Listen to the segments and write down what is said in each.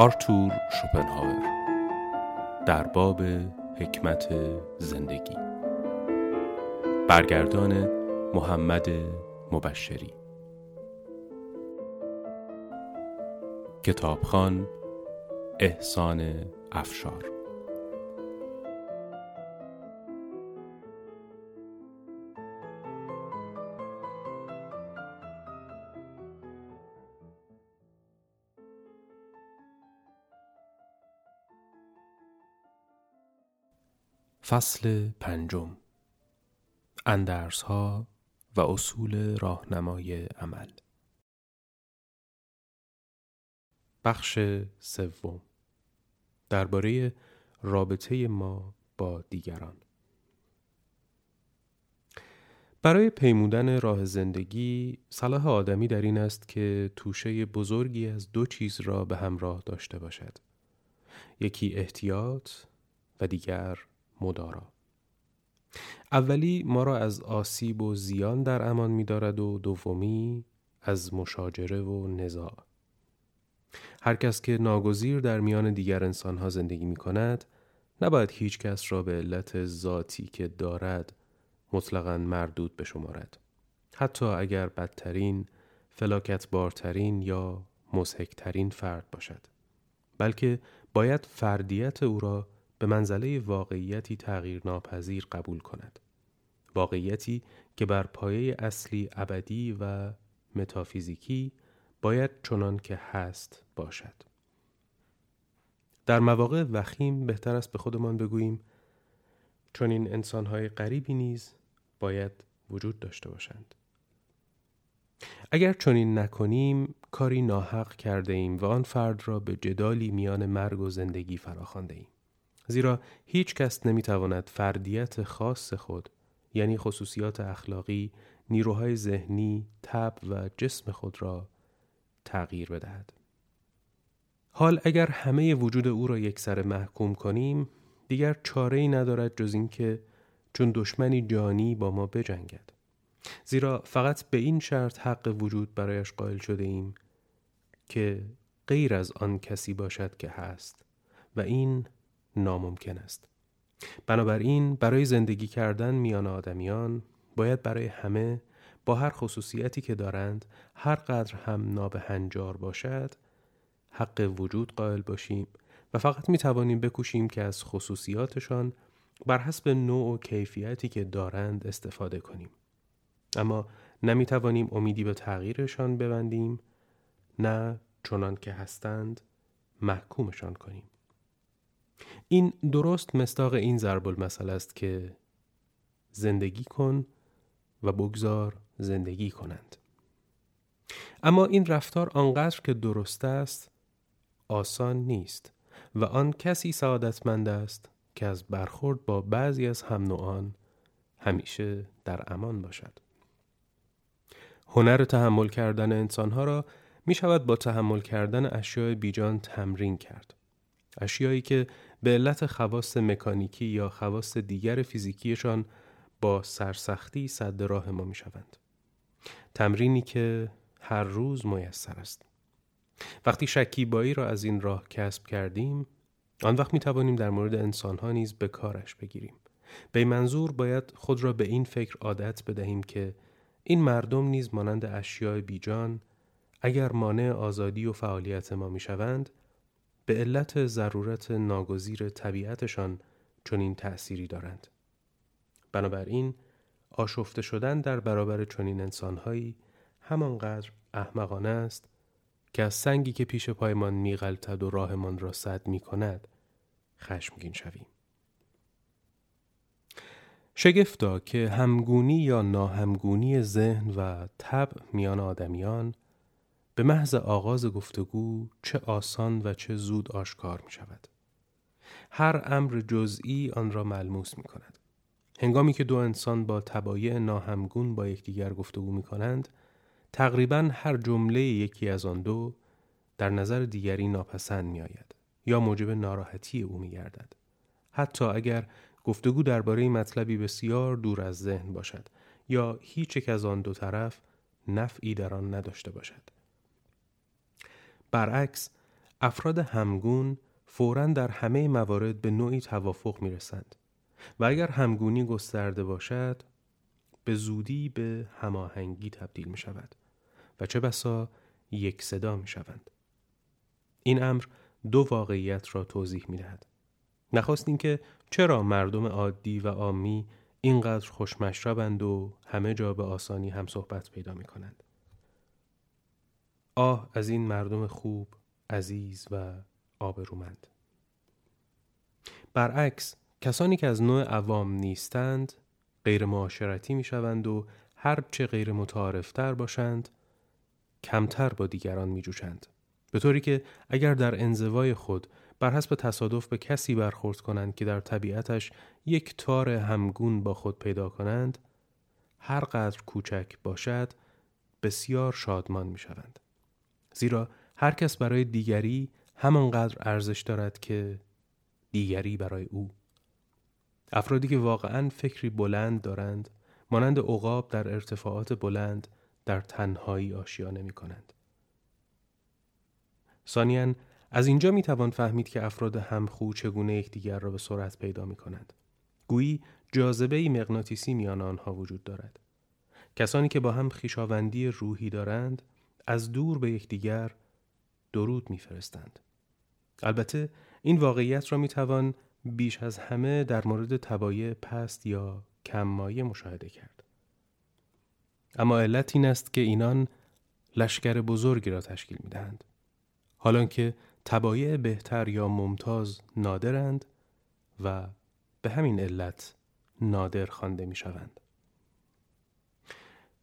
آرتور شوپنهاور در باب حکمت زندگی. برگردان محمد مبشری. کتابخان احسان افشار. فصل پنجم. اندرس ها و اصول راهنمای عمل. بخش سوم. درباره رابطه ما با دیگران. برای پیمودن راه زندگی صلاح آدمی در این است که توشه بزرگی از دو چیز را به همراه داشته باشد. یکی احتیاط و دیگر مدارا. اولی ما را از آسیب و زیان در امان می دارد و دومی از مشاجره و نزاع. هر کس که ناگزیر در میان دیگر انسانها زندگی می کند نباید هیچ کس را به علت ذاتی که دارد مطلقا مردود بشمارد. حتی اگر بدترین فلاکت بارترین یا مزهکترین فرد باشد. بلکه باید فردیت او را به منزله واقعیتی تغییر ناپذیر قبول کند. واقعیتی که بر پایه اصلی ابدی و متافیزیکی باید چنان که هست باشد. در مواقع وخیم بهتر است به خودمان بگوییم چون این انسانهای غریبی نیز باید وجود داشته باشند. اگر چنین نکنیم کاری ناحق کرده ایم و آن فرد را به جدالی میان مرگ و زندگی فراخوانده ایم. زیرا هیچ کس نمی‌تواند فردیت خاص خود یعنی خصوصیات اخلاقی، نیروهای ذهنی، تب و جسم خود را تغییر بدهد. حال اگر همه وجود او را یک سر محکوم کنیم دیگر چاره ای ندارد جز اینکه چون دشمنی جانی با ما بجنگد. زیرا فقط به این شرط حق وجود برایش قائل شده ایم که غیر از آن کسی باشد که هست و این ناممکن است. بنابراین برای زندگی کردن میان آدمیان باید برای همه با هر خصوصیتی که دارند هر قدر هم نابهنجار باشد حق وجود قائل باشیم و فقط می توانیم بکوشیم که از خصوصیاتشان بر حسب نوع و کیفیتی که دارند استفاده کنیم. اما نمی توانیم امیدی به تغییرشان ببندیم نه چنان که هستند محکومشان کنیم. این درست مستاق این ضرب المثل است که زندگی کن و بگذار زندگی کنند. اما این رفتار آنقدر که درست است آسان نیست و آن کسی سعادتمند است که از برخورد با بعضی از هم نوعان همیشه در امان باشد. هنر تحمل کردن انسانها را می شود با تحمل کردن اشیاء بیجان تمرین کرد. اشیایی که به علت خواست مکانیکی یا خواست دیگر فیزیکیشان با سرسختی صد راه ما می شوند. تمرینی که هر روز میسر است. وقتی شکیبایی را از این راه کسب کردیم آن وقت می توانیم در مورد انسان ها نیز به کارش بگیریم. به منظور باید خود را به این فکر عادت بدهیم که این مردم نیز مانند اشیاء بیجان اگر مانع آزادی و فعالیت ما می شوند به علت ضرورت ناگزیر طبیعتشان چنین تأثیری دارند. بنابراین آشفته شدن در برابر چنین انسانهایی همانقدر احمقانه است که از سنگی که پیش پایمان میغلطد و راهمان را سد می کند خشمگین شویم. شگفتا که همگونی یا ناهمگونی ذهن و طب میان آدمیان به محض آغاز گفتگو چه آسان و چه زود آشکار می شود. هر امر جزئی آن را ملموس می کند. هنگامی که دو انسان با تبایع ناهمگون با یکدیگر گفتگو می کنند، تقریبا هر جمله یکی از آن دو در نظر دیگری ناپسند می آید یا موجب ناراحتی او می گردد. حتی اگر گفتگو درباره مطلبی بسیار دور از ذهن باشد یا هیچ یک از آن دو طرف نفعی در آن نداشته باشد. برعکس افراد همگون فورا در همه موارد به نوعی توافق می رسند و اگر همگونی گسترده باشد به زودی به هماهنگی تبدیل می شود و چه بسا یک صدا می شوند. این امر دو واقعیت را توضیح می دهد. نخواست اینکه چرا مردم عادی و عامی اینقدر خوشمشربند و همه جا به آسانی هم صحبت پیدا می کنند. آه از این مردم خوب، عزیز و آبرومند. برعکس کسانی که از نوع عوام نیستند غیر معاشرتی می شوند و هر چه غیر متعارفتر باشند کمتر با دیگران می جوشند. به طوری که اگر در انزوای خود بر حسب تصادف به کسی برخورد کنند که در طبیعتش یک تار همگون با خود پیدا کنند هر قدر کوچک باشد بسیار شادمان می شوند. زیرا هر کس برای دیگری همانقدر ارزش دارد که دیگری برای او افرادی که واقعا فکری بلند دارند مانند عقاب در ارتفاعات بلند در تنهایی آشیانه می کنند. ثانیا از اینجا می توان فهمید که افراد همخو چگونه یکدیگر را به سرعت پیدا می کنند. گویی جاذبه مغناطیسی میان آنها وجود دارد. کسانی که با هم خیشاوندی روحی دارند از دور به یکدیگر درود میفرستند. البته این واقعیت را می توان بیش از همه در مورد تبایع پست یا کم مایه مشاهده کرد. اما علت این است که اینان لشکر بزرگی را تشکیل می دهند. حالان که تبایع بهتر یا ممتاز نادرند و به همین علت نادر خوانده می شوند.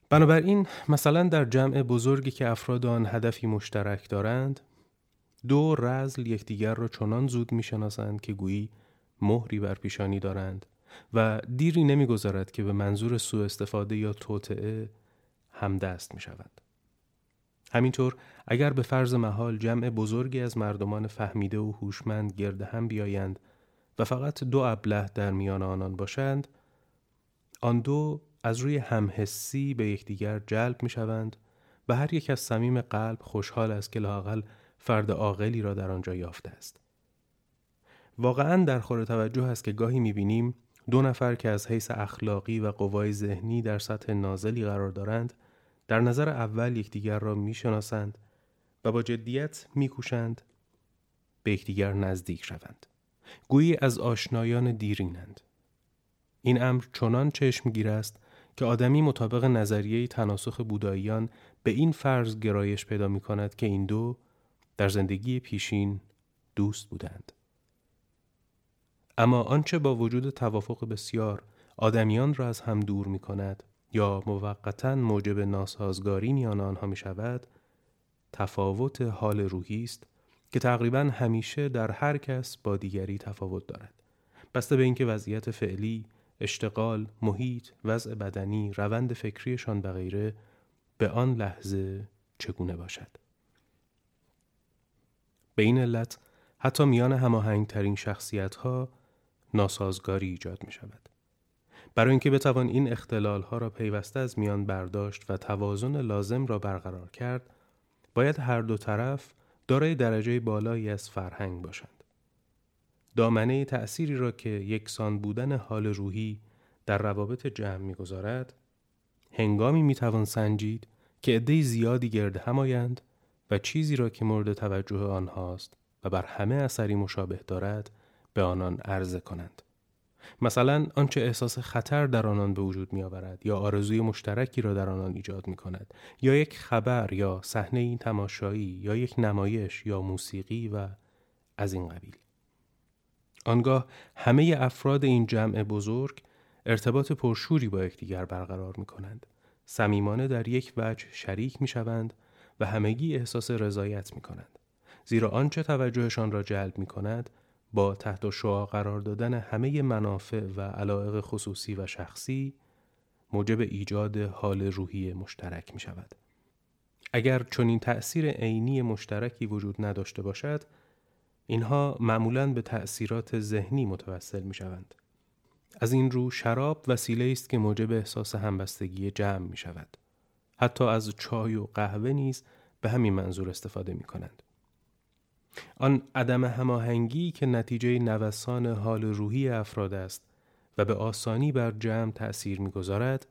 بنابراین مثلا در جمع بزرگی که افراد آن هدفی مشترک دارند دو رزل یکدیگر را چنان زود می‌شناسند که گویی مهری بر پیشانی دارند و دیری نمی‌گذارد که به منظور سوء استفاده یا توطعه همدست می شود. همینطور اگر به فرض محال جمع بزرگی از مردمان فهمیده و هوشمند گرد هم بیایند و فقط دو ابله در میان آنان باشند آن دو از روی همحسی به یکدیگر جلب می شوند و هر یک از صمیم قلب خوشحال است که لاقل فرد عاقلی را در آنجا یافته است. واقعا در خور توجه است که گاهی می‌بینیم دو نفر که از حیث اخلاقی و قوای ذهنی در سطح نازلی قرار دارند در نظر اول یکدیگر را می‌شناسند و با جدیت میکوشند به یکدیگر نزدیک شوند گویی از آشنایان دیرینند این امر چنان چشمگیر است که آدمی مطابق نظریه تناسخ بوداییان به این فرض گرایش پیدا می کند که این دو در زندگی پیشین دوست بودند. اما آنچه با وجود توافق بسیار آدمیان را از هم دور می کند یا موقتا موجب ناسازگاری میان آنها می شود تفاوت حال روحی است که تقریبا همیشه در هر کس با دیگری تفاوت دارد بسته به اینکه وضعیت فعلی اشتغال، محیط، وضع بدنی، روند فکریشان و غیره به آن لحظه چگونه باشد. به این علت حتی میان هماهنگترین شخصیت ها ناسازگاری ایجاد می شود. برای اینکه بتوان این اختلال ها را پیوسته از میان برداشت و توازن لازم را برقرار کرد، باید هر دو طرف دارای درجه بالایی از فرهنگ باشند. دامنه تأثیری را که یکسان بودن حال روحی در روابط جمع می‌گذارد هنگامی می‌توان سنجید که عده زیادی گرد همایند و چیزی را که مورد توجه آنهاست و بر همه اثری مشابه دارد به آنان عرضه کنند. مثلا آنچه احساس خطر در آنان به وجود می آورد یا آرزوی مشترکی را در آنان ایجاد می کند یا یک خبر یا صحنه تماشایی یا یک نمایش یا موسیقی و از این قبیل آنگاه همه افراد این جمع بزرگ ارتباط پرشوری با یکدیگر برقرار می کنند صمیمانه در یک وجه شریک می شوند و همگی احساس رضایت می کنند زیرا آنچه توجهشان را جلب می کند با تحت شعا قرار دادن همه منافع و علایق خصوصی و شخصی موجب ایجاد حال روحی مشترک می شود. اگر چنین تأثیر عینی مشترکی وجود نداشته باشد اینها معمولا به تأثیرات ذهنی متوسل می شوند. از این رو شراب وسیله است که موجب احساس همبستگی جمع می شود. حتی از چای و قهوه نیز به همین منظور استفاده می کنند. آن عدم هماهنگی که نتیجه نوسان حال روحی افراد است و به آسانی بر جمع تأثیر می‌گذارد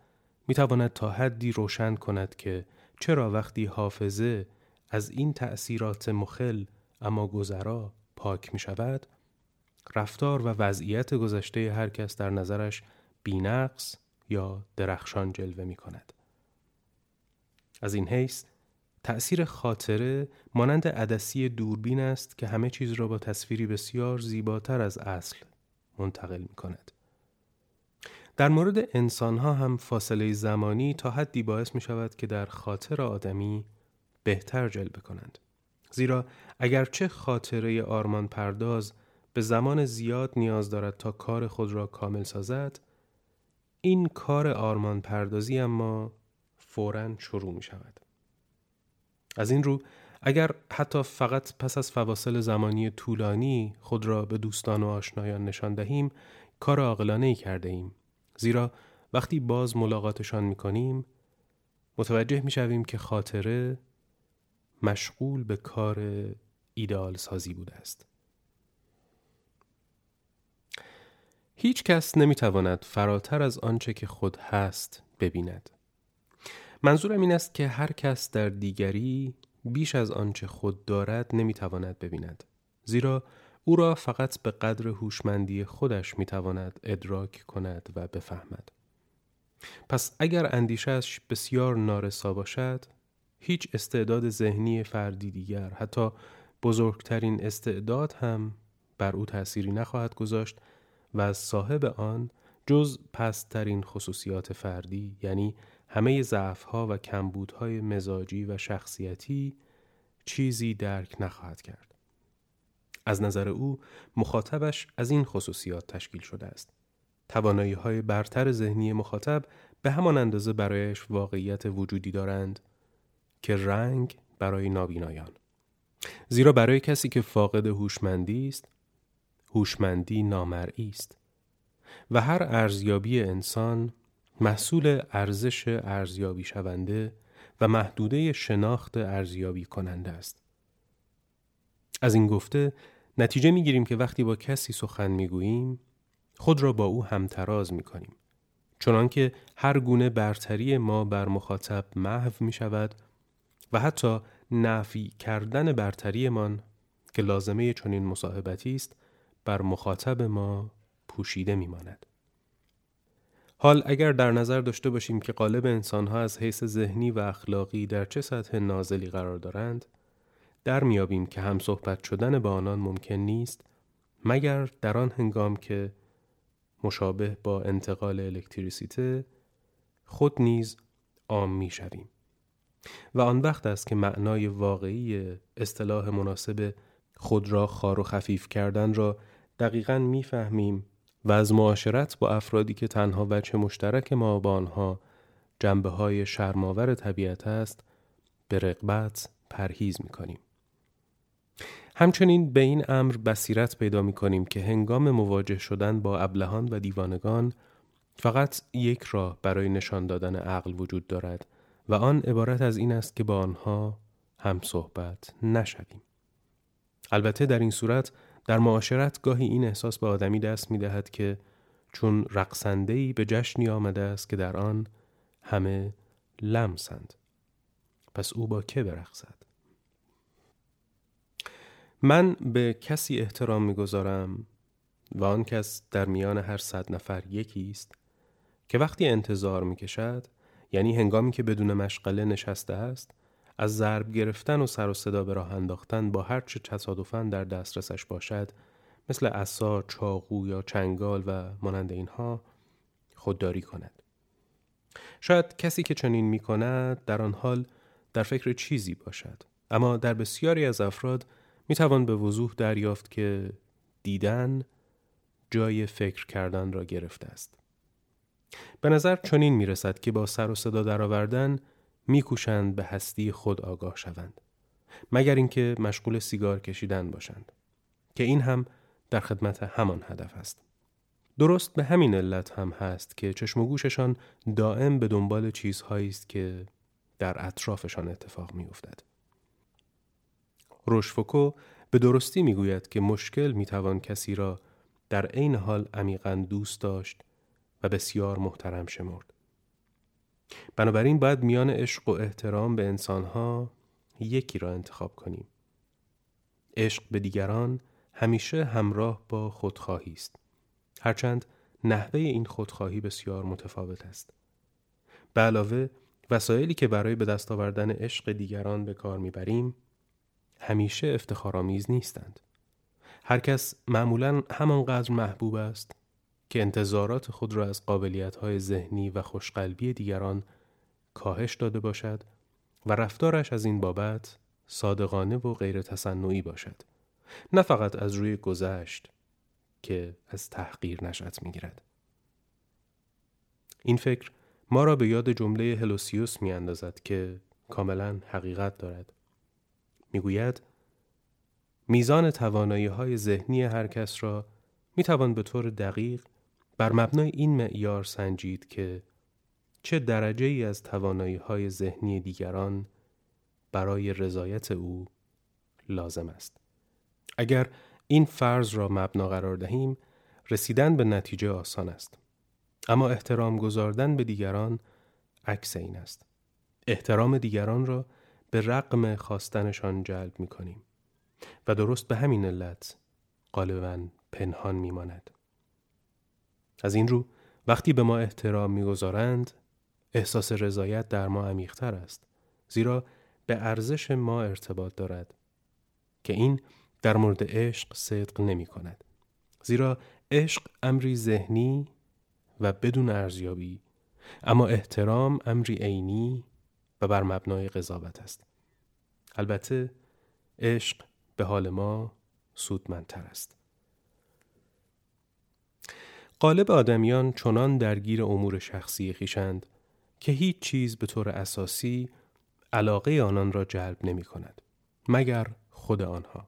می‌تواند تا حدی روشن کند که چرا وقتی حافظه از این تأثیرات مخل اما گذرا پاک می شود رفتار و وضعیت گذشته هر کس در نظرش بینقص یا درخشان جلوه می کند. از این حیث تأثیر خاطره مانند عدسی دوربین است که همه چیز را با تصویری بسیار زیباتر از اصل منتقل می کند. در مورد انسان ها هم فاصله زمانی تا حدی باعث می شود که در خاطر آدمی بهتر جلوه کنند. زیرا اگرچه خاطره آرمان پرداز به زمان زیاد نیاز دارد تا کار خود را کامل سازد این کار آرمان پردازی اما فورا شروع می شود. از این رو اگر حتی فقط پس از فواصل زمانی طولانی خود را به دوستان و آشنایان نشان دهیم کار عاقلانه ای کرده ایم زیرا وقتی باز ملاقاتشان می کنیم متوجه می شویم که خاطره مشغول به کار ایدئال سازی بوده است. هیچ کس نمی تواند فراتر از آنچه که خود هست ببیند. منظورم این است که هر کس در دیگری بیش از آنچه خود دارد نمی تواند ببیند. زیرا او را فقط به قدر هوشمندی خودش می تواند ادراک کند و بفهمد. پس اگر اندیشش بسیار نارسا باشد، هیچ استعداد ذهنی فردی دیگر حتی بزرگترین استعداد هم بر او تأثیری نخواهد گذاشت و از صاحب آن جز پسترین خصوصیات فردی یعنی همه ضعفها و کمبودهای مزاجی و شخصیتی چیزی درک نخواهد کرد. از نظر او مخاطبش از این خصوصیات تشکیل شده است. توانایی های برتر ذهنی مخاطب به همان اندازه برایش واقعیت وجودی دارند که رنگ برای نابینایان. زیرا برای کسی که فاقد هوشمندی است، هوشمندی نامرئی است و هر ارزیابی انسان محصول ارزش ارزیابی شونده و محدوده شناخت ارزیابی کننده است. از این گفته نتیجه می گیریم که وقتی با کسی سخن می گوییم خود را با او همتراز می کنیم. چنانکه هر گونه برتری ما بر مخاطب محو می شود و حتی نفی کردن برتریمان که لازمه چنین مصاحبتی است بر مخاطب ما پوشیده می ماند. حال اگر در نظر داشته باشیم که قالب انسانها از حیث ذهنی و اخلاقی در چه سطح نازلی قرار دارند در میابیم که هم صحبت شدن با آنان ممکن نیست مگر در آن هنگام که مشابه با انتقال الکتریسیته خود نیز عام می شویم. و آن وقت است که معنای واقعی اصطلاح مناسب خود را خار و خفیف کردن را دقیقا می‌فهمیم و از معاشرت با افرادی که تنها وجه مشترک ما با آنها جنبه های شرماور طبیعت است به رقبت پرهیز می کنیم. همچنین به این امر بصیرت پیدا می کنیم که هنگام مواجه شدن با ابلهان و دیوانگان فقط یک راه برای نشان دادن عقل وجود دارد و آن عبارت از این است که با آنها هم صحبت نشویم. البته در این صورت در معاشرت گاهی این احساس به آدمی دست می دهد که چون رقصندهی به جشنی آمده است که در آن همه لمسند. پس او با که برقصد؟ من به کسی احترام می‌گذارم و آن کس در میان هر صد نفر یکی است که وقتی انتظار می‌کشد یعنی هنگامی که بدون مشغله نشسته است از ضرب گرفتن و سر و صدا به راه انداختن با هر چه تصادفاً در دسترسش باشد مثل عصا، چاقو یا چنگال و مانند اینها خودداری کند. شاید کسی که چنین می کند در آن حال در فکر چیزی باشد اما در بسیاری از افراد می توان به وضوح دریافت که دیدن جای فکر کردن را گرفته است. به نظر چنین می رسد که با سر و صدا درآوردن میکوشند به هستی خود آگاه شوند مگر اینکه مشغول سیگار کشیدن باشند که این هم در خدمت همان هدف است درست به همین علت هم هست که چشم و گوششان دائم به دنبال چیزهایی است که در اطرافشان اتفاق میافتد. روشفوکو به درستی می‌گوید که مشکل می‌توان کسی را در عین حال عمیقا دوست داشت بسیار محترم شمرد. بنابراین باید میان عشق و احترام به انسانها یکی را انتخاب کنیم. عشق به دیگران همیشه همراه با خودخواهی است. هرچند نحوه این خودخواهی بسیار متفاوت است. به علاوه وسایلی که برای به دست آوردن عشق دیگران به کار می‌بریم همیشه افتخارآمیز نیستند. هر کس معمولا همانقدر محبوب است که انتظارات خود را از قابلیت‌های ذهنی و خوشقلبی دیگران کاهش داده باشد و رفتارش از این بابت صادقانه و غیر تصنعی باشد. نه فقط از روی گذشت که از تحقیر نشأت می‌گیرد. این فکر ما را به یاد جمله هلوسیوس می اندازد که کاملا حقیقت دارد. می‌گوید میزان توانایی های ذهنی هر کس را می توان به طور دقیق بر مبنای این معیار سنجید که چه درجه ای از توانایی های ذهنی دیگران برای رضایت او لازم است. اگر این فرض را مبنا قرار دهیم رسیدن به نتیجه آسان است. اما احترام گذاردن به دیگران عکس این است. احترام دیگران را به رقم خواستنشان جلب می کنیم و درست به همین علت غالبا پنهان می ماند. از این رو وقتی به ما احترام می‌گذارند احساس رضایت در ما عمیقتر است زیرا به ارزش ما ارتباط دارد که این در مورد عشق صدق نمی کند زیرا عشق امری ذهنی و بدون ارزیابی اما احترام امری عینی و بر مبنای قضاوت است. البته عشق به حال ما سودمندتر است. قالب آدمیان چنان درگیر امور شخصی خیشند که هیچ چیز به طور اساسی علاقه آنان را جلب نمی کند مگر خود آنها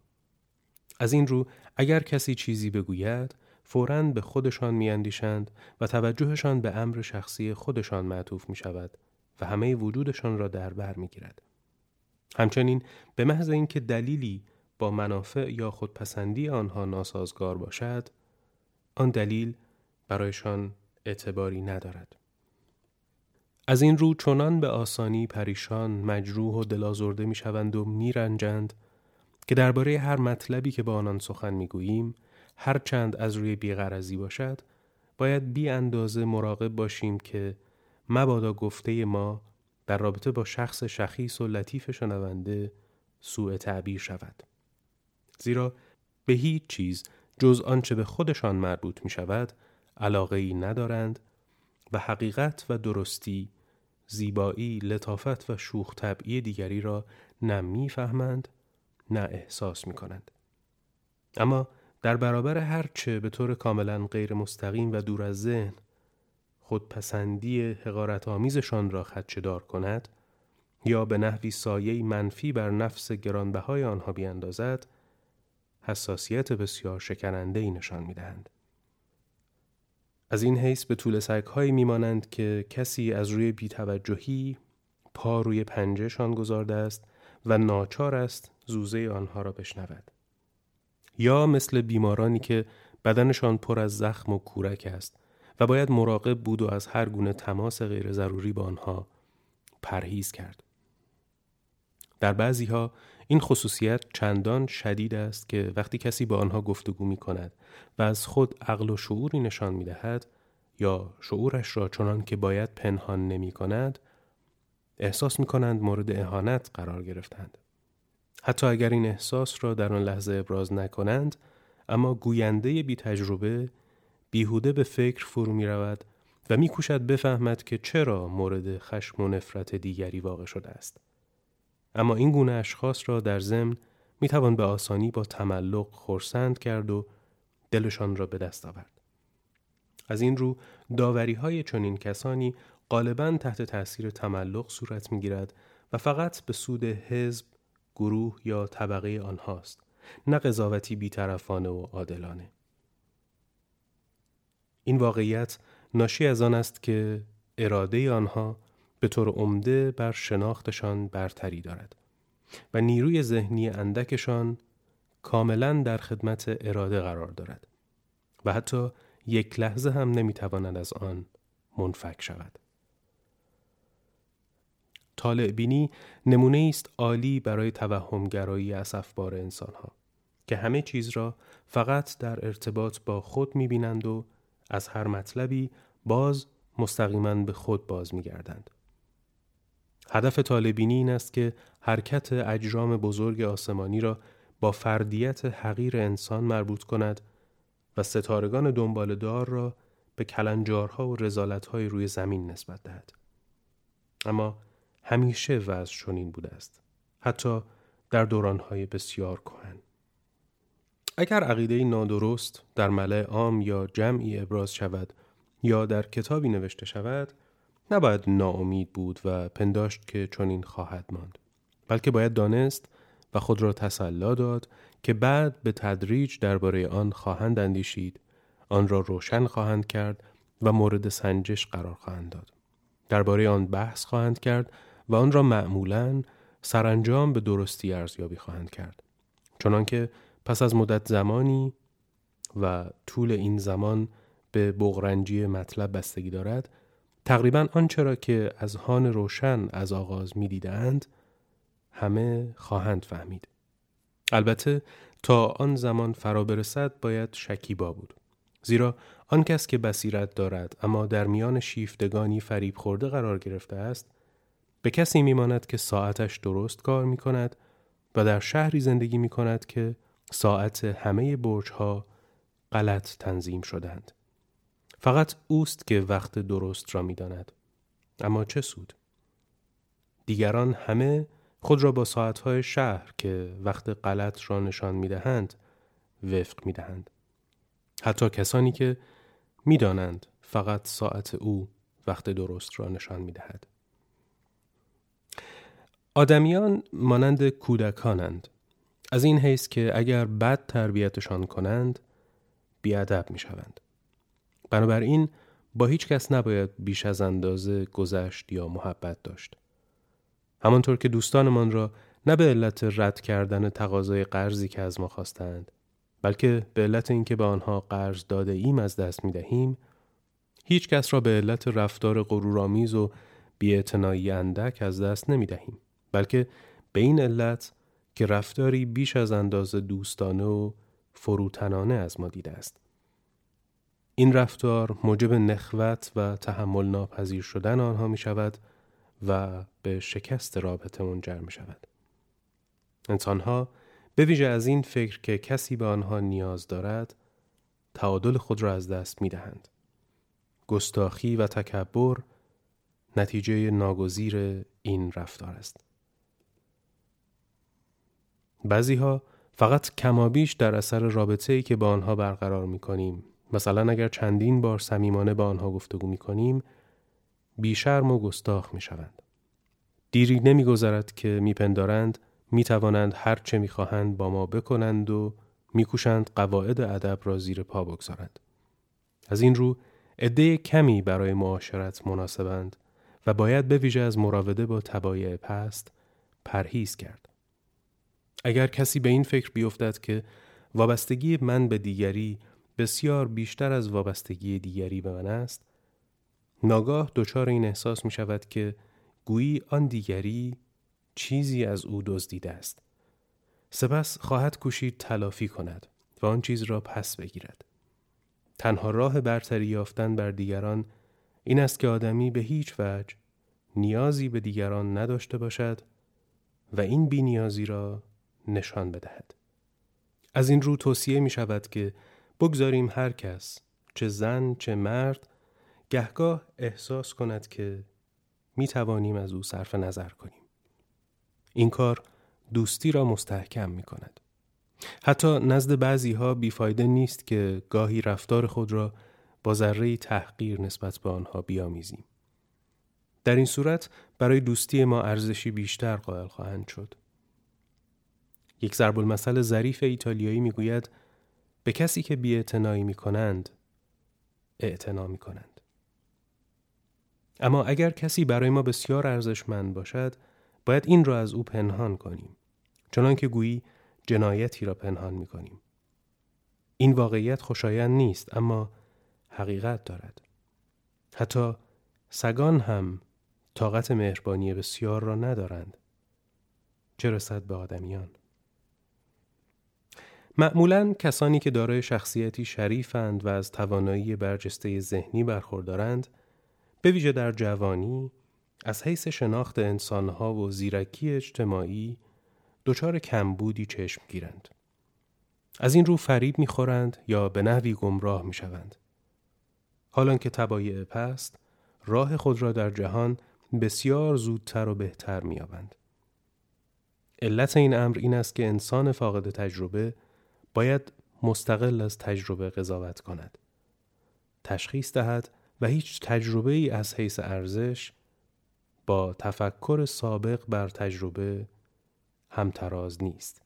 از این رو اگر کسی چیزی بگوید فوراً به خودشان میاندیشند و توجهشان به امر شخصی خودشان معطوف می شود و همه وجودشان را در بر می گیرد. همچنین به محض اینکه دلیلی با منافع یا خودپسندی آنها ناسازگار باشد آن دلیل برایشان اعتباری ندارد. از این رو چنان به آسانی پریشان، مجروح و دلازرده می شوند و می رنجند که درباره هر مطلبی که با آنان سخن می گوییم هر چند از روی بیغرزی باشد باید بی اندازه مراقب باشیم که مبادا گفته ما در رابطه با شخص شخیص و لطیف شنونده سوء تعبیر شود. زیرا به هیچ چیز جز آنچه به خودشان مربوط می شود علاقه ای ندارند و حقیقت و درستی زیبایی، لطافت و شوخ طبعی دیگری را نه می‌فهمند نه احساس می کنند. اما در برابر هرچه به طور کاملا غیر مستقیم و دور از ذهن خودپسندی حقارت آمیزشان را دار کند یا به نحوی سایه منفی بر نفس گرانبهای آنها بیاندازد حساسیت بسیار شکننده ای نشان می‌دهند. از این حیث به طول سگهایی میمانند که کسی از روی بیتوجهی پا روی پنجهشان گذارده است و ناچار است زوزه آنها را بشنود. یا مثل بیمارانی که بدنشان پر از زخم و کورک است و باید مراقب بود و از هر گونه تماس غیر ضروری با آنها پرهیز کرد. در بعضی ها این خصوصیت چندان شدید است که وقتی کسی با آنها گفتگو می کند و از خود عقل و شعوری نشان می دهد یا شعورش را چنان که باید پنهان نمی کند احساس می کنند مورد اهانت قرار گرفتند. حتی اگر این احساس را در آن لحظه ابراز نکنند اما گوینده بی تجربه بیهوده به فکر فرو می رود و می کوشد بفهمد که چرا مورد خشم و نفرت دیگری واقع شده است. اما این گونه اشخاص را در ضمن می توان به آسانی با تملق خورسند کرد و دلشان را به دست آورد. از این رو داوری های چنین کسانی غالبا تحت تاثیر تملق صورت می گیرد و فقط به سود حزب، گروه یا طبقه آنهاست نه قضاوتی بیطرفانه و عادلانه. این واقعیت ناشی از آن است که اراده آنها به طور عمده بر شناختشان برتری دارد و نیروی ذهنی اندکشان کاملا در خدمت اراده قرار دارد و حتی یک لحظه هم نمی‌تواند از آن منفک شود. طالع بینی نمونه است عالی برای توهمگرایی اسفبار انسان ها که همه چیز را فقط در ارتباط با خود می بینند و از هر مطلبی باز مستقیما به خود باز می گردند. هدف طالبینی این است که حرکت اجرام بزرگ آسمانی را با فردیت حقیر انسان مربوط کند و ستارگان دنبال دار را به کلنجارها و رزالتهای روی زمین نسبت دهد. اما همیشه وضع چنین بوده است. حتی در دورانهای بسیار کهن. اگر عقیده نادرست در ملع عام یا جمعی ابراز شود یا در کتابی نوشته شود نباید ناامید بود و پنداشت که چنین خواهد ماند. بلکه باید دانست و خود را تسلا داد که بعد به تدریج درباره آن خواهند اندیشید. آن را روشن خواهند کرد و مورد سنجش قرار خواهند داد. درباره آن بحث خواهند کرد و آن را معمولا سرانجام به درستی ارزیابی خواهند کرد. چنانکه پس از مدت زمانی و طول این زمان به بغرنجی مطلب بستگی دارد تقریبا آنچه را که از هان روشن از آغاز می دیدند همه خواهند فهمید. البته تا آن زمان فرا برسد باید شکیبا بود. زیرا آن کس که بصیرت دارد اما در میان شیفتگانی فریب خورده قرار گرفته است به کسی میماند که ساعتش درست کار می کند و در شهری زندگی می کند که ساعت همه برج ها غلط تنظیم شدند. فقط اوست که وقت درست را می داند. اما چه سود؟ دیگران همه خود را با ساعتهای شهر که وقت غلط را نشان می دهند وفق می دهند. حتی کسانی که می دانند فقط ساعت او وقت درست را نشان می دهد. آدمیان مانند کودکانند. از این حیث که اگر بد تربیتشان کنند بیادب می شوند. بنابراین با هیچ کس نباید بیش از اندازه گذشت یا محبت داشت. همانطور که دوستانمان را نه به علت رد کردن تقاضای قرضی که از ما خواستند بلکه به علت اینکه به آنها قرض داده ایم از دست می دهیم هیچ کس را به علت رفتار غرورآمیز و بیاعتنایی اندک از دست نمی دهیم بلکه به این علت که رفتاری بیش از اندازه دوستانه و فروتنانه از ما دیده است این رفتار موجب نخوت و تحمل ناپذیر شدن آنها می شود و به شکست رابطه منجر می شود. انسانها به ویژه از این فکر که کسی به آنها نیاز دارد تعادل خود را از دست می دهند. گستاخی و تکبر نتیجه ناگزیر این رفتار است. بعضی ها فقط کمابیش در اثر رابطه ای که با آنها برقرار می کنیم مثلا اگر چندین بار صمیمانه با آنها گفتگو می کنیم بیشرم و گستاخ می شوند. دیری نمی گذرد که میپندارند می توانند هر چه می خواهند با ما بکنند و میکوشند قواعد ادب را زیر پا بگذارند. از این رو عده کمی برای معاشرت مناسبند و باید به ویژه از مراوده با تبایع پست پرهیز کرد. اگر کسی به این فکر بیفتد که وابستگی من به دیگری بسیار بیشتر از وابستگی دیگری به من است. ناگاه دچار این احساس می شود که گویی آن دیگری چیزی از او دزدیده است. سپس خواهد کوشید تلافی کند و آن چیز را پس بگیرد. تنها راه برتری یافتن بر دیگران این است که آدمی به هیچ وجه نیازی به دیگران نداشته باشد و این بینیازی را نشان بدهد. از این رو توصیه می شود که بگذاریم هر کس چه زن چه مرد گهگاه احساس کند که می توانیم از او صرف نظر کنیم. این کار دوستی را مستحکم می کند. حتی نزد بعضی ها بیفایده نیست که گاهی رفتار خود را با ذره تحقیر نسبت به آنها بیامیزیم. در این صورت برای دوستی ما ارزشی بیشتر قائل خواهند شد. یک ضرب المثل ظریف ایتالیایی می‌گوید به کسی که بی می کنند اعتنا می کنند. اما اگر کسی برای ما بسیار ارزشمند باشد باید این را از او پنهان کنیم چنان که گویی جنایتی را پنهان می کنیم. این واقعیت خوشایند نیست اما حقیقت دارد. حتی سگان هم طاقت مهربانی بسیار را ندارند. چه رسد به آدمیان؟ معمولا کسانی که دارای شخصیتی شریفند و از توانایی برجسته ذهنی برخوردارند به ویژه در جوانی از حیث شناخت انسانها و زیرکی اجتماعی دچار کمبودی چشم گیرند. از این رو فریب می‌خورند یا به نحوی گمراه می‌شوند. حالان که تبایع پست راه خود را در جهان بسیار زودتر و بهتر میابند. علت این امر این است که انسان فاقد تجربه باید مستقل از تجربه قضاوت کند. تشخیص دهد و هیچ تجربه ای از حیث ارزش با تفکر سابق بر تجربه همتراز نیست.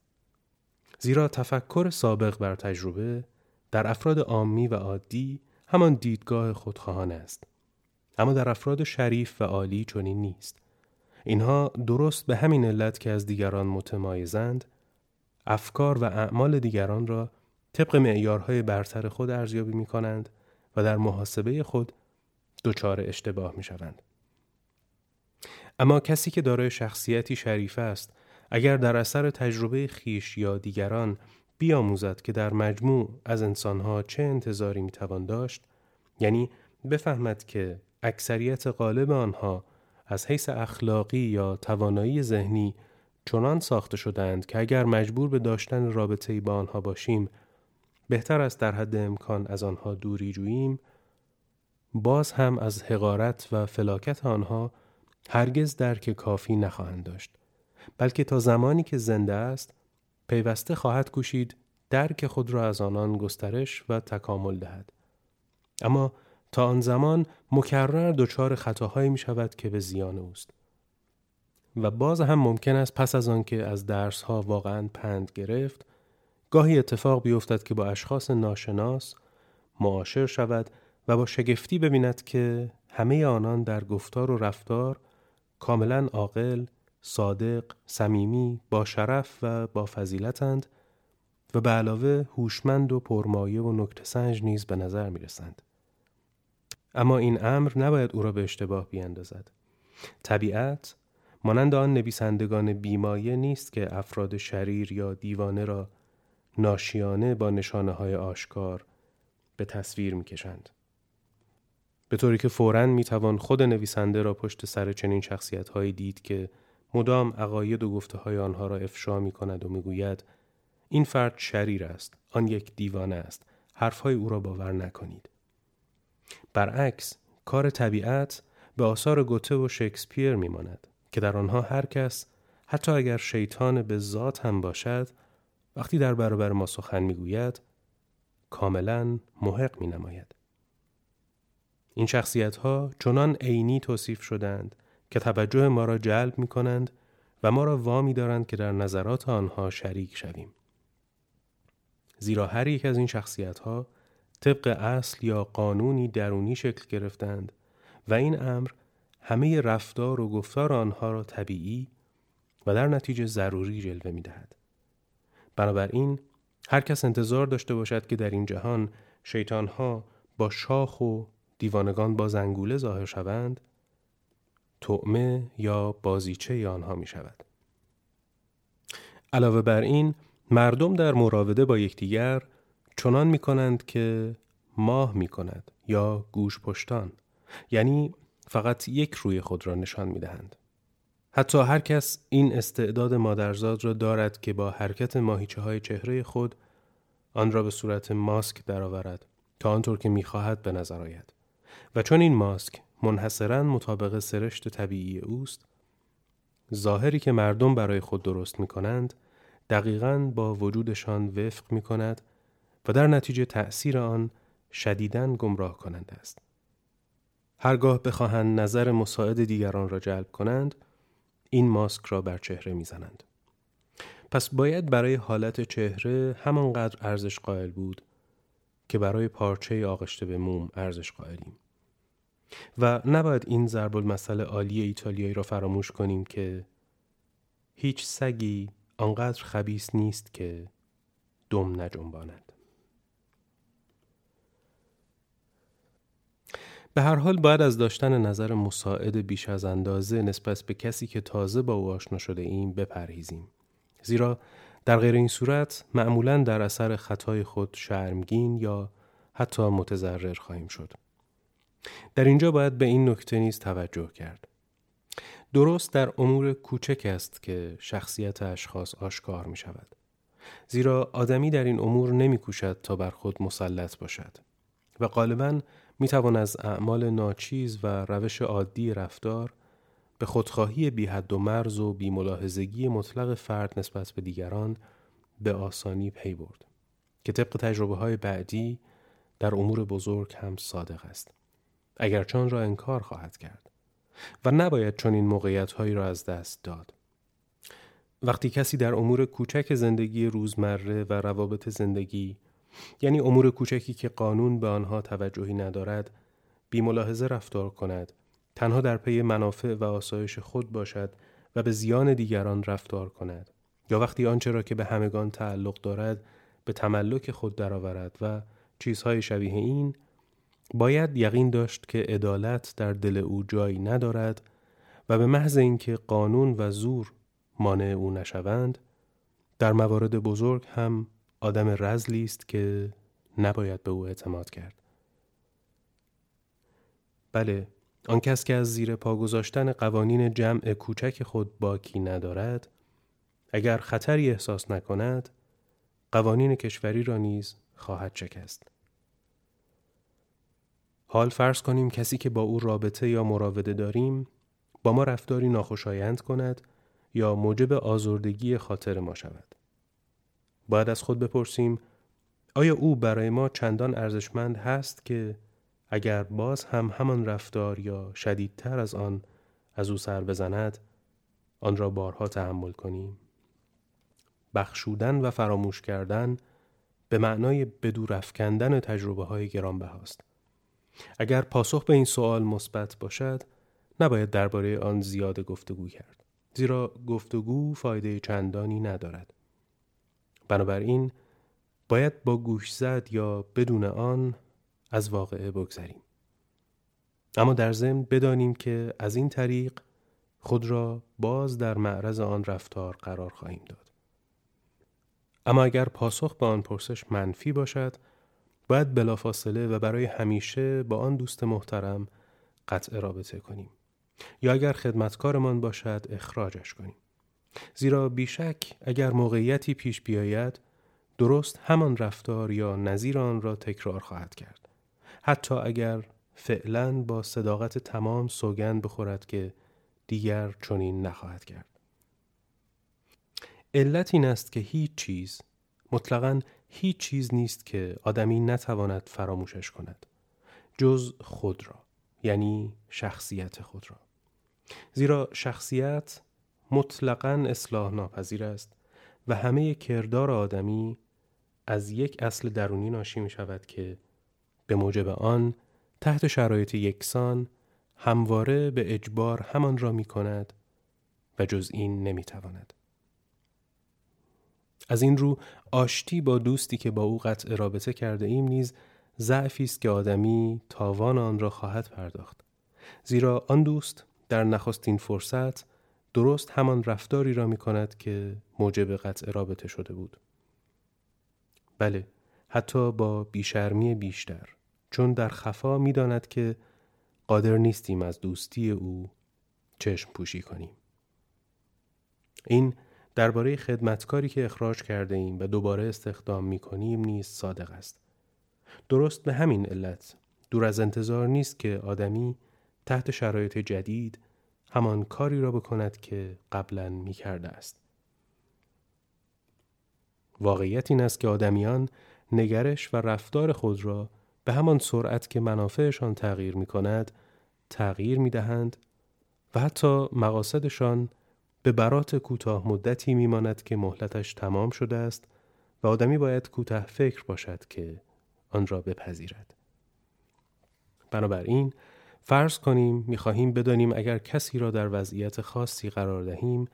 زیرا تفکر سابق بر تجربه در افراد عامی و عادی همان دیدگاه خودخواهان است. اما در افراد شریف و عالی چنین نیست. اینها درست به همین علت که از دیگران متمایزند افکار و اعمال دیگران را طبق معیارهای برتر خود ارزیابی می کنند و در محاسبه خود دچار اشتباه می شوند. اما کسی که دارای شخصیتی شریف است اگر در اثر تجربه خیش یا دیگران بیاموزد که در مجموع از انسانها چه انتظاری می‌توان داشت یعنی بفهمد که اکثریت غالب آنها از حیث اخلاقی یا توانایی ذهنی چنان ساخته شدند که اگر مجبور به داشتن رابطه با آنها باشیم بهتر است در حد امکان از آنها دوری جوییم باز هم از حقارت و فلاکت آنها هرگز درک کافی نخواهند داشت بلکه تا زمانی که زنده است پیوسته خواهد کوشید درک خود را از آنان گسترش و تکامل دهد. اما تا آن زمان مکرر دچار خطاهایی می شود که به زیان اوست. و باز هم ممکن است پس از آنکه از درس ها واقعا پند گرفت گاهی اتفاق بیفتد که با اشخاص ناشناس معاشر شود و با شگفتی ببیند که همه آنان در گفتار و رفتار کاملا عاقل، صادق، صمیمی، با شرف و با فضیلتند و به علاوه هوشمند و پرمایه و نکته سنج نیز به نظر می رسند. اما این امر نباید او را به اشتباه بیاندازد. طبیعت مانند آن نویسندگان بیمایه نیست که افراد شریر یا دیوانه را ناشیانه با نشانه های آشکار به تصویر می کشند. به طوری که فوراً می توان خود نویسنده را پشت سر چنین شخصیت هایی دید که مدام عقاید و گفته های آنها را افشا می کند و می گوید این فرد شریر است آن یک دیوانه است حرفهای او را باور نکنید برعکس کار طبیعت به آثار گوته و شکسپیر میماند که در آنها هر کس حتی اگر شیطان به ذات هم باشد وقتی در برابر ما سخن می‌گوید کاملا محق می نماید. این شخصیت ها چنان عینی توصیف شدند که توجه ما را جلب می کنند و ما را وامی دارند که در نظرات آنها شریک شویم. زیرا هر یک از این شخصیت ها طبق اصل یا قانونی درونی شکل گرفتند و این امر همه رفتار و گفتار آنها را طبیعی و در نتیجه ضروری جلوه می دهد. بنابراین هر کس انتظار داشته باشد که در این جهان شیطانها با شاخ و دیوانگان با زنگوله ظاهر شوند تعمه یا بازیچه آنها می شود. علاوه بر این مردم در مراوده با یکدیگر چنان می کنند که ماه می کند یا گوش پشتان یعنی فقط یک روی خود را نشان می دهند. حتی هر کس این استعداد مادرزاد را دارد که با حرکت ماهیچه های چهره خود آن را به صورت ماسک درآورد تا آنطور که می‌خواهد به نظر آید و چون این ماسک منحصرا مطابق سرشت طبیعی اوست ظاهری که مردم برای خود درست می کنند دقیقا با وجودشان وفق می کند و در نتیجه تأثیر آن شدیداً گمراه کننده است. هرگاه بخواهند نظر مساعد دیگران را جلب کنند این ماسک را بر چهره می‌زنند. پس باید برای حالت چهره همانقدر ارزش قائل بود که برای پارچه آغشته به موم ارزش قائلیم. و نباید این ضرب المثل عالی ایتالیایی را فراموش کنیم که هیچ سگی آنقدر خبیس نیست که دم نجنباند به هر حال باید از داشتن نظر مساعد بیش از اندازه نسبت به کسی که تازه با او آشنا شده ایم بپرهیزیم. زیرا در غیر این صورت معمولا در اثر خطای خود شرمگین یا حتی متضرر خواهیم شد. در اینجا باید به این نکته نیز توجه کرد. درست در امور کوچک است که شخصیت اشخاص آشکار می شود زیرا آدمی در این امور نمی کوشد تا بر خود مسلط باشد و غالبا می توان از اعمال ناچیز و روش عادی رفتار به خودخواهی بی حد و مرز و بی ملاحظگی مطلق فرد نسبت به دیگران به آسانی پی برد که طبق تجربه های بعدی در امور بزرگ هم صادق است. اگر چون را انکار خواهد کرد و نباید چون این موقعیت هایی را از دست داد. وقتی کسی در امور کوچک زندگی روزمره و روابط زندگی یعنی امور کوچکی که قانون به آنها توجهی ندارد بی ملاحظه رفتار کند. تنها در پی منافع و آسایش خود باشد و به زیان دیگران رفتار کند. یا وقتی آنچه را که به همگان تعلق دارد به تملک خود درآورد و چیزهای شبیه این باید یقین داشت که عدالت در دل او جایی ندارد و به محض اینکه قانون و زور مانع او نشوند در موارد بزرگ هم آدم رزلی است که نباید به او اعتماد کرد بله آن کس که از زیر پا گذاشتن قوانین جمع کوچک خود باکی ندارد اگر خطری احساس نکند قوانین کشوری را نیز خواهد شکست حال فرض کنیم کسی که با او رابطه یا مراوده داریم با ما رفتاری ناخوشایند کند یا موجب آزردگی خاطر ما شود. باید از خود بپرسیم آیا او برای ما چندان ارزشمند هست که اگر باز هم همان رفتار یا شدیدتر از آن از او سر بزند آن را بارها تحمل کنیم؟ بخشودن و فراموش کردن به معنای بدور افکندن تجربه های گرانبهاست. اگر پاسخ به این سوال مثبت باشد نباید درباره آن زیاد گفتگو کرد زیرا گفتگو فایده چندانی ندارد. بنابراین باید با گوش زد یا بدون آن از واقعه بگذریم. اما در ضمن بدانیم که از این طریق خود را باز در معرض آن رفتار قرار خواهیم داد. اما اگر پاسخ به آن پرسش منفی باشد باید بلافاصله و برای همیشه با آن دوست محترم قطع رابطه کنیم. یا اگر خدمتکارمان باشد اخراجش کنیم. زیرا بیشک اگر موقعیتی پیش بیاید درست همان رفتار یا نظیر آن را تکرار خواهد کرد. حتی اگر فعلا با صداقت تمام سوگند بخورد که دیگر چنین نخواهد کرد. علت این است که هیچ چیز مطلقا هیچ چیز نیست که آدمی نتواند فراموشش کند. جز خود را یعنی شخصیت خود را. زیرا شخصیت مطلقا اصلاح ناپذیر است و همه کردار آدمی از یک اصل درونی ناشی می شود که به موجب آن تحت شرایط یکسان همواره به اجبار همان را می کند و جز این نمی تواند. از این رو آشتی با دوستی که با او قطع رابطه کرده ایم نیز ضعفی است که آدمی تاوان آن را خواهد پرداخت زیرا آن دوست در نخستین فرصت درست همان رفتاری را می کند که موجب قطع رابطه شده بود بله حتی با بیشرمی بیشتر چون در خفا می داند که قادر نیستیم از دوستی او چشم پوشی کنیم این درباره خدمتکاری که اخراج کرده ایم و دوباره استخدام می کنیم نیز صادق است. درست به همین علت دور از انتظار نیست که آدمی تحت شرایط جدید همان کاری را بکند که قبلا می کرده است. واقعیت این است که آدمیان نگرش و رفتار خود را به همان سرعت که منافعشان تغییر می کند تغییر می دهند و حتی مقاصدشان به برات کوتاه مدتی میماند که مهلتش تمام شده است و آدمی باید کوتاه فکر باشد که آن را بپذیرد. بنابراین فرض کنیم می‌خواهیم بدانیم اگر کسی را در وضعیت خاصی قرار دهیم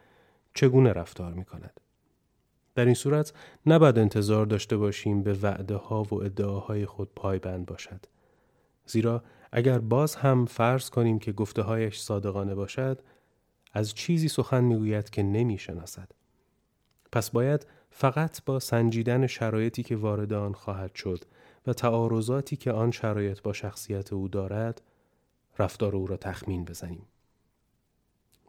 چگونه رفتار می کند. در این صورت نباید انتظار داشته باشیم به وعده ها و ادعاهای خود پایبند باشد. زیرا اگر باز هم فرض کنیم که گفته هایش صادقانه باشد، از چیزی سخن می‌گوید که نمی‌شناسد. پس باید فقط با سنجیدن شرایطی که وارد آن خواهد شد و تعارضاتی که آن شرایط با شخصیت او دارد رفتار او را تخمین بزنیم.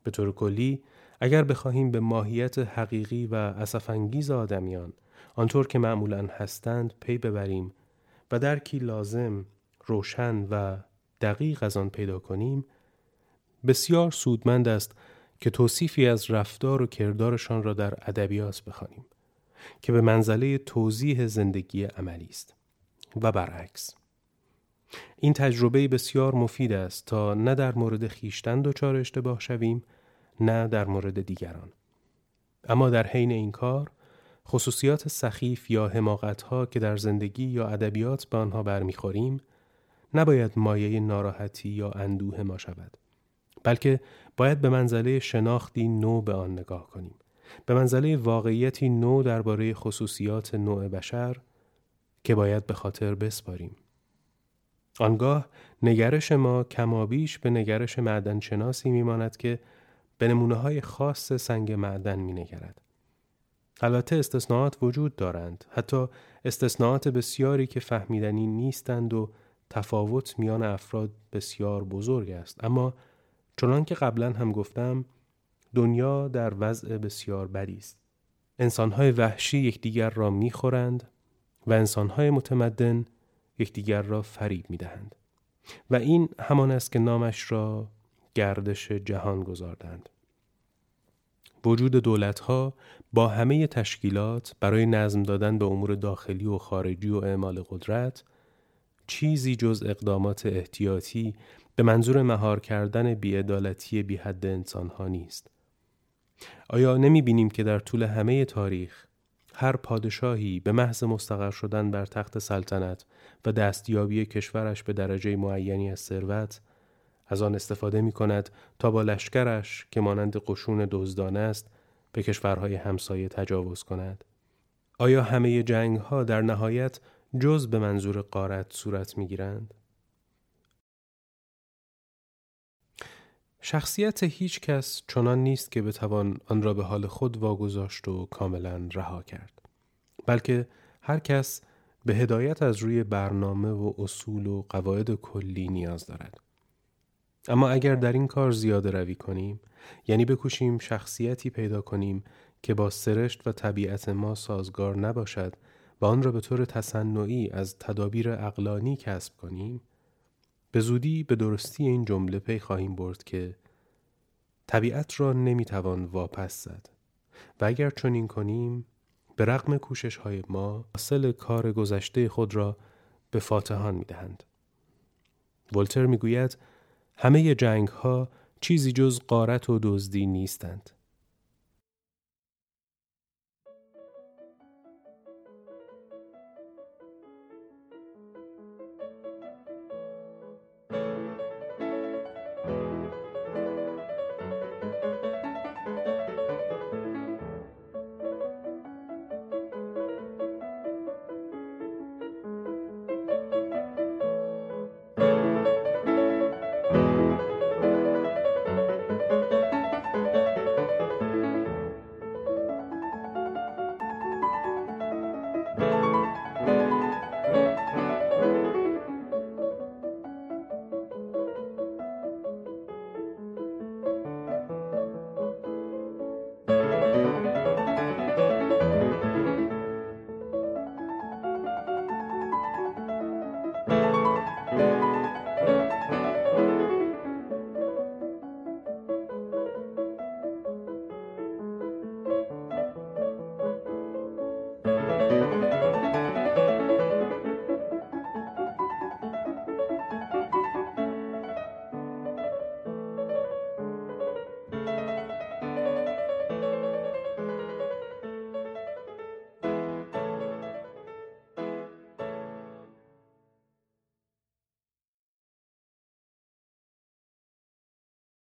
به طور کلی اگر بخواهیم به ماهیت حقیقی و اسفنگیز آدمیان آنطور که معمولا هستند پی ببریم و درکی لازم، روشن و دقیق از آن پیدا کنیم بسیار سودمند است که توصیفی از رفتار و کردارشان را در ادبیات بخوانیم که به منزله توضیح زندگی عملی است و برعکس این تجربه بسیار مفید است تا نه در مورد خیشتن دچار اشتباه شویم نه در مورد دیگران. اما در حین این کار خصوصیات سخیف یا حماقت ها که در زندگی یا ادبیات به آنها برمیخوریم نباید مایه ناراحتی یا اندوه ما شود بلکه باید به منزله شناختی نو به آن نگاه کنیم. به منزله واقعیتی نو درباره خصوصیات نوع بشر که باید به خاطر بسپاریم. آنگاه نگرش ما کمابیش به نگرش معدن شناسی میماند که به نمونه های خاص سنگ معدن می نگرد. البته استثناءات وجود دارند. حتی استثناءات بسیاری که فهمیدنی نیستند و تفاوت میان افراد بسیار بزرگ است. اما چنان که قبلا هم گفتم دنیا در وضع بسیار بدی است. انسانهای وحشی یکدیگر را می‌خورند و انسانهای متمدن یکدیگر را فریب می‌دهند و این همان است که نامش را گردش جهان گذاردند وجود دولت ها با همه تشکیلات برای نظم دادن به امور داخلی و خارجی و اعمال قدرت چیزی جز اقدامات احتیاطی به منظور مهار کردن بیعدالتی بی حد انسان ها نیست. آیا نمی بینیم که در طول همه تاریخ هر پادشاهی به محض مستقر شدن بر تخت سلطنت و دستیابی کشورش به درجه معینی از ثروت از آن استفاده می کند تا با لشکرش که مانند قشون دزدانه است به کشورهای همسایه تجاوز کند آیا همه جنگ ها در نهایت جز به منظور قارت صورت می گیرند؟ شخصیت هیچ کس چنان نیست که بتوان آن را به حال خود واگذاشت و کاملا رها کرد. بلکه هر کس به هدایت از روی برنامه و اصول و قواعد کلی نیاز دارد. اما اگر در این کار زیاده روی کنیم یعنی بکوشیم شخصیتی پیدا کنیم که با سرشت و طبیعت ما سازگار نباشد و آن را به طور تصنعی از تدابیر اقلانی کسب کنیم به زودی به درستی این جمله پی خواهیم برد که طبیعت را نمی‌توان واپس زد و اگر چنین کنیم به رغم کوشش های ما حاصل کار گذشته خود را به فاتحان می‌دهند. ولتر می‌گوید همه جنگ ها چیزی جز قارت و دزدی نیستند.